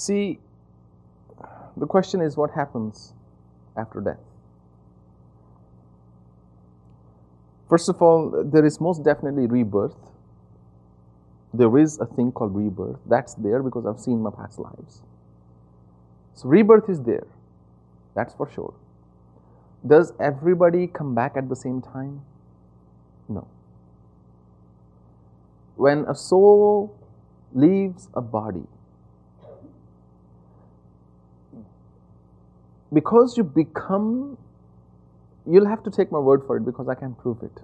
See, the question is what happens after death? First of all, there is most definitely rebirth. There is a thing called rebirth. That's there because I've seen my past lives. So, rebirth is there. That's for sure. Does everybody come back at the same time? No. When a soul leaves a body, because you become, you'll have to take my word for it because I can prove it.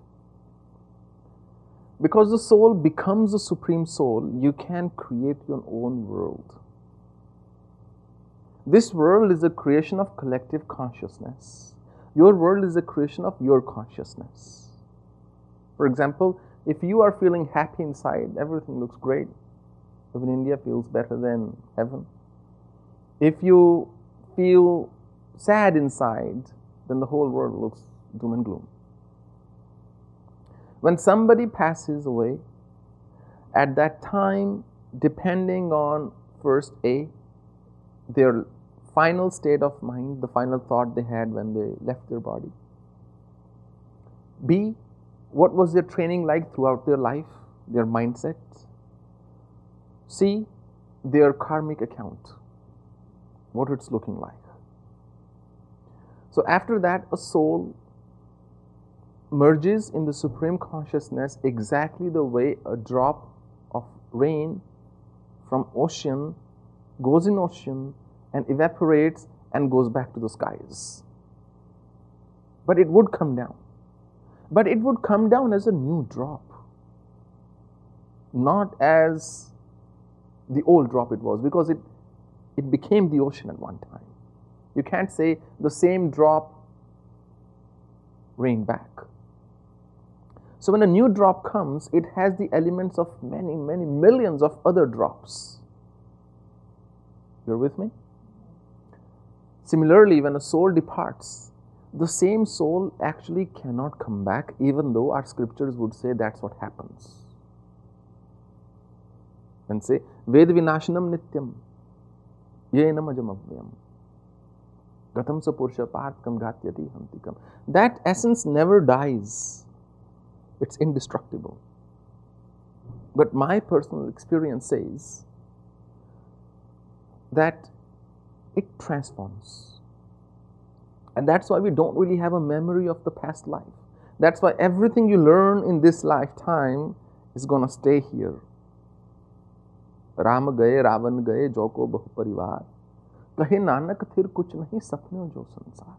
Because the soul becomes the supreme soul, you can create your own world. This world is a creation of collective consciousness. Your world is a creation of your consciousness. For example, if you are feeling happy inside, everything looks great. Even India feels better than heaven. If you feel sad inside, then the whole world looks doom and gloom. When somebody passes away, at that time, depending on first A, their final state of mind, the final thought they had when they left their body. B, what was their training like throughout their life, their mindset. C, their karmic account, what it's looking like. So after that, a soul merges in the supreme consciousness exactly the way a drop of rain from ocean goes in ocean and evaporates and goes back to the skies. But it would come down. But it would come down as a new drop, not as the old drop it was, because it, it became the ocean at one time. You can't say the same drop rain back. So when a new drop comes, it has the elements of many, many millions of other drops. You're with me? Similarly, when a soul departs, the same soul actually cannot come back, even though our scriptures would say that's what happens. And say, Ved vinashanam nityam, That essence never dies. It's indestructible. But my personal experience says that it transforms. And that's why we don't really have a memory of the past life. That's why everything you learn in this lifetime is going to stay here. Ram गए रावण गए जो को बहु परिवार कहे नानक फिर कुछ नहीं सपनों जो संसार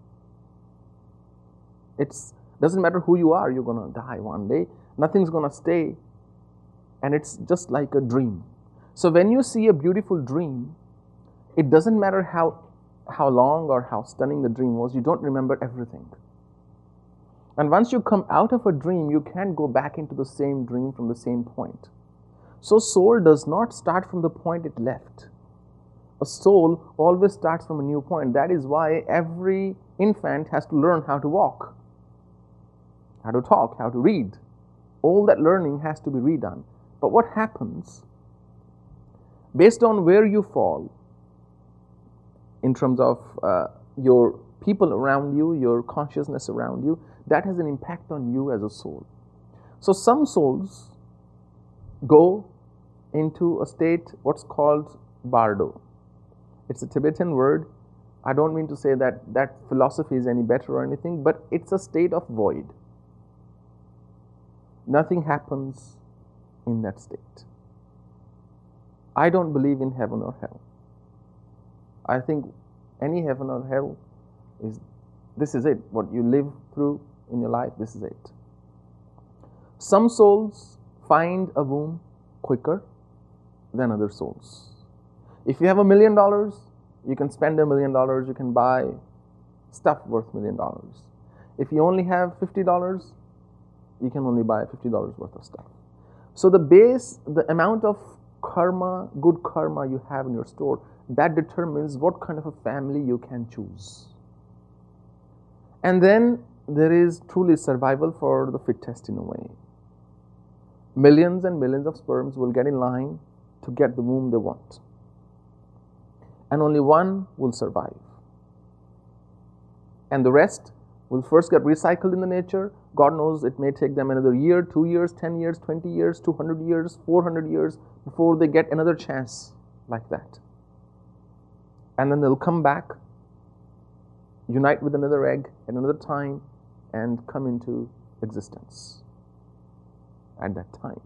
It's doesn't matter who you are, you're gonna die one day. Nothing's gonna stay. And it's just like a dream. So when you see a beautiful dream, it doesn't matter how how long or how stunning the dream was, you don't remember everything. And once you come out of a dream, you can't go back into the same dream from the same point. So soul does not start from the point it left a soul always starts from a new point. That is why every infant has to learn how to walk, how to talk, how to read. All that learning has to be redone. But what happens based on where you fall in terms of uh, your people around you, your consciousness around you, that has an impact on you as a soul. So some souls go into a state what's called bardo it's a Tibetan word. I don't mean to say that that philosophy is any better or anything, but it's a state of void. Nothing happens in that state. I don't believe in heaven or hell. I think any heaven or hell is this is it. What you live through in your life, this is it. Some souls find a womb quicker than other souls. If you have a million dollars, you can spend a million dollars, you can buy stuff worth a million dollars. If you only have $50, you can only buy $50 worth of stuff. So the base, the amount of karma, good karma you have in your store, that determines what kind of a family you can choose. And then there is truly survival for the fittest in a way. Millions and millions of sperms will get in line to get the womb they want. and only one will survive. And the rest will first get recycled in the nature. God knows it may take them another year, two years, 10 years, 20 years, 200 years, 400 years before they get another chance like that. And then they'll come back, unite with another egg at another time, and come into existence at that time.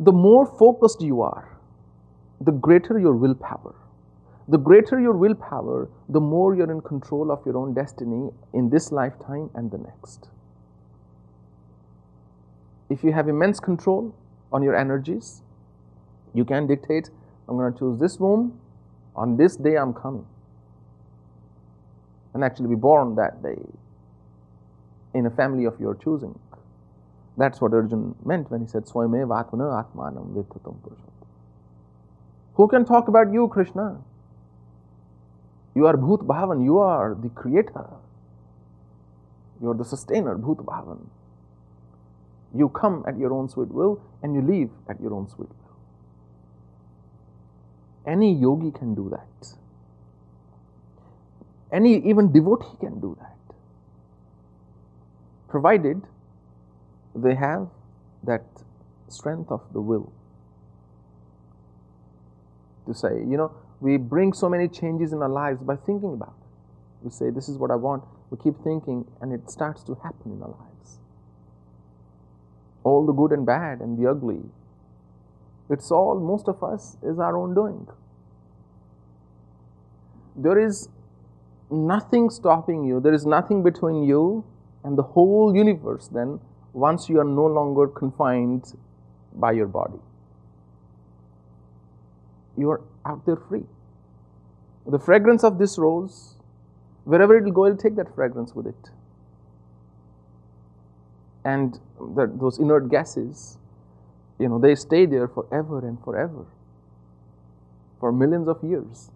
The more focused you are, the greater your willpower. The greater your willpower, the more you're in control of your own destiny in this lifetime and the next. If you have immense control on your energies, you can dictate I'm going to choose this womb, on this day I'm coming. And actually be born that day in a family of your choosing. That's what Arjun meant when he said, Swayame Vatmana Atmanam Vithatam Who can talk about you, Krishna? You are Bhut Bhavan, you are the creator. You are the sustainer, Bhut Bhavan. You come at your own sweet will and you leave at your own sweet will. Any yogi can do that. Any even devotee can do that. Provided they have that strength of the will to say, you know, we bring so many changes in our lives by thinking about it. We say, This is what I want. We keep thinking, and it starts to happen in our lives. All the good and bad and the ugly. It's all, most of us, is our own doing. There is nothing stopping you, there is nothing between you and the whole universe then once you are no longer confined by your body. You are out there free. The fragrance of this rose, wherever it will go, it'll take that fragrance with it. And the, those inert gases, you know, they stay there forever and forever, for millions of years.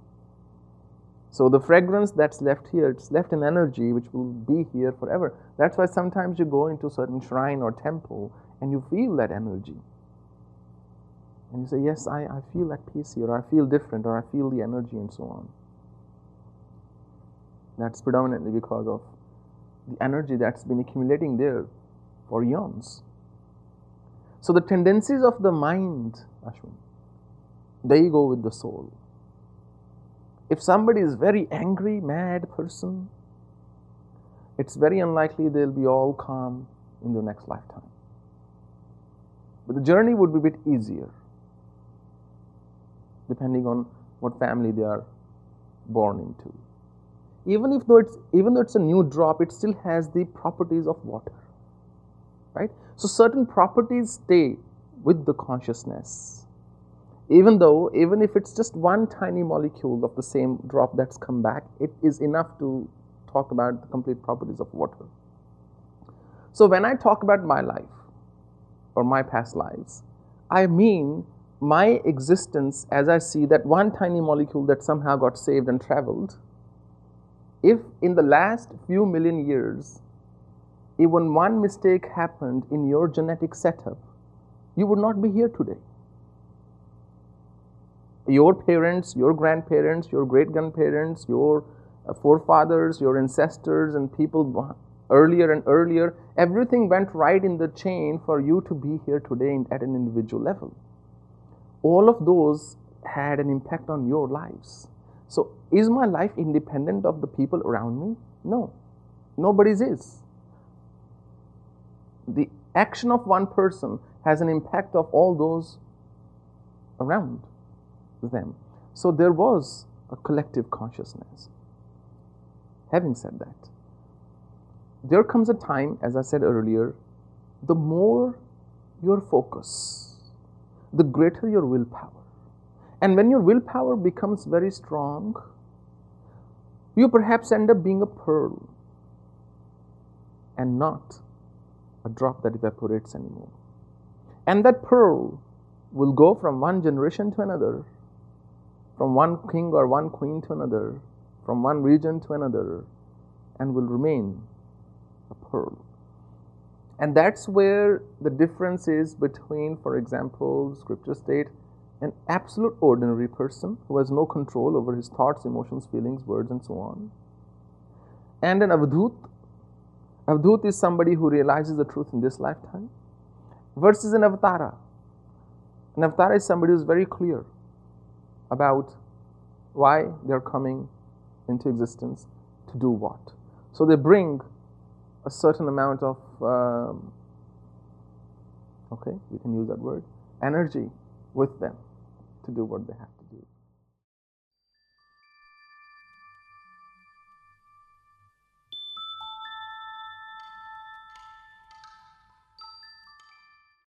So the fragrance that's left here, it's left in energy which will be here forever. That's why sometimes you go into a certain shrine or temple and you feel that energy. And you say, Yes, I, I feel at peace here, or I feel different, or I feel the energy, and so on. That's predominantly because of the energy that's been accumulating there for eons. So the tendencies of the mind, Ashwin, they go with the soul. If somebody is very angry, mad person, it's very unlikely they'll be all calm in their next lifetime. But the journey would be a bit easier, depending on what family they are born into. Even if though it's even though it's a new drop, it still has the properties of water. Right? So certain properties stay with the consciousness even though even if it's just one tiny molecule of the same drop that's come back it is enough to talk about the complete properties of water. So when i talk about my life or my past lives i mean my existence as i see that one tiny molecule that somehow got saved and traveled. If in the last few million years even one mistake happened in your genetic setup you would not be here today your parents, your grandparents, your great grandparents, your uh, forefathers, your ancestors, and people earlier and earlier, everything went right in the chain for you to be here today at an individual level. All of those had an impact on your lives. So, is my life independent of the people around me? No, nobody's is. The action of one person has an impact of all those around them. So there was a collective consciousness. Having said that, there comes a time, as I said earlier, the more your focus, the greater your willpower. And when your willpower becomes very strong, you perhaps end up being a pearl and not a drop that evaporates anymore. And that pearl will go from one generation to another from one king or one queen to another, from one region to another, and will remain a pearl. And that's where the difference is between, for example, scripture state, an absolute ordinary person who has no control over his thoughts, emotions, feelings, words, and so on. And an avadhut. Avadhut is somebody who realizes the truth in this lifetime. Versus an avatara. An avatara is somebody who's very clear about why they're coming into existence to do what. So they bring a certain amount of, um, okay, we can use that word, energy with them to do what they have.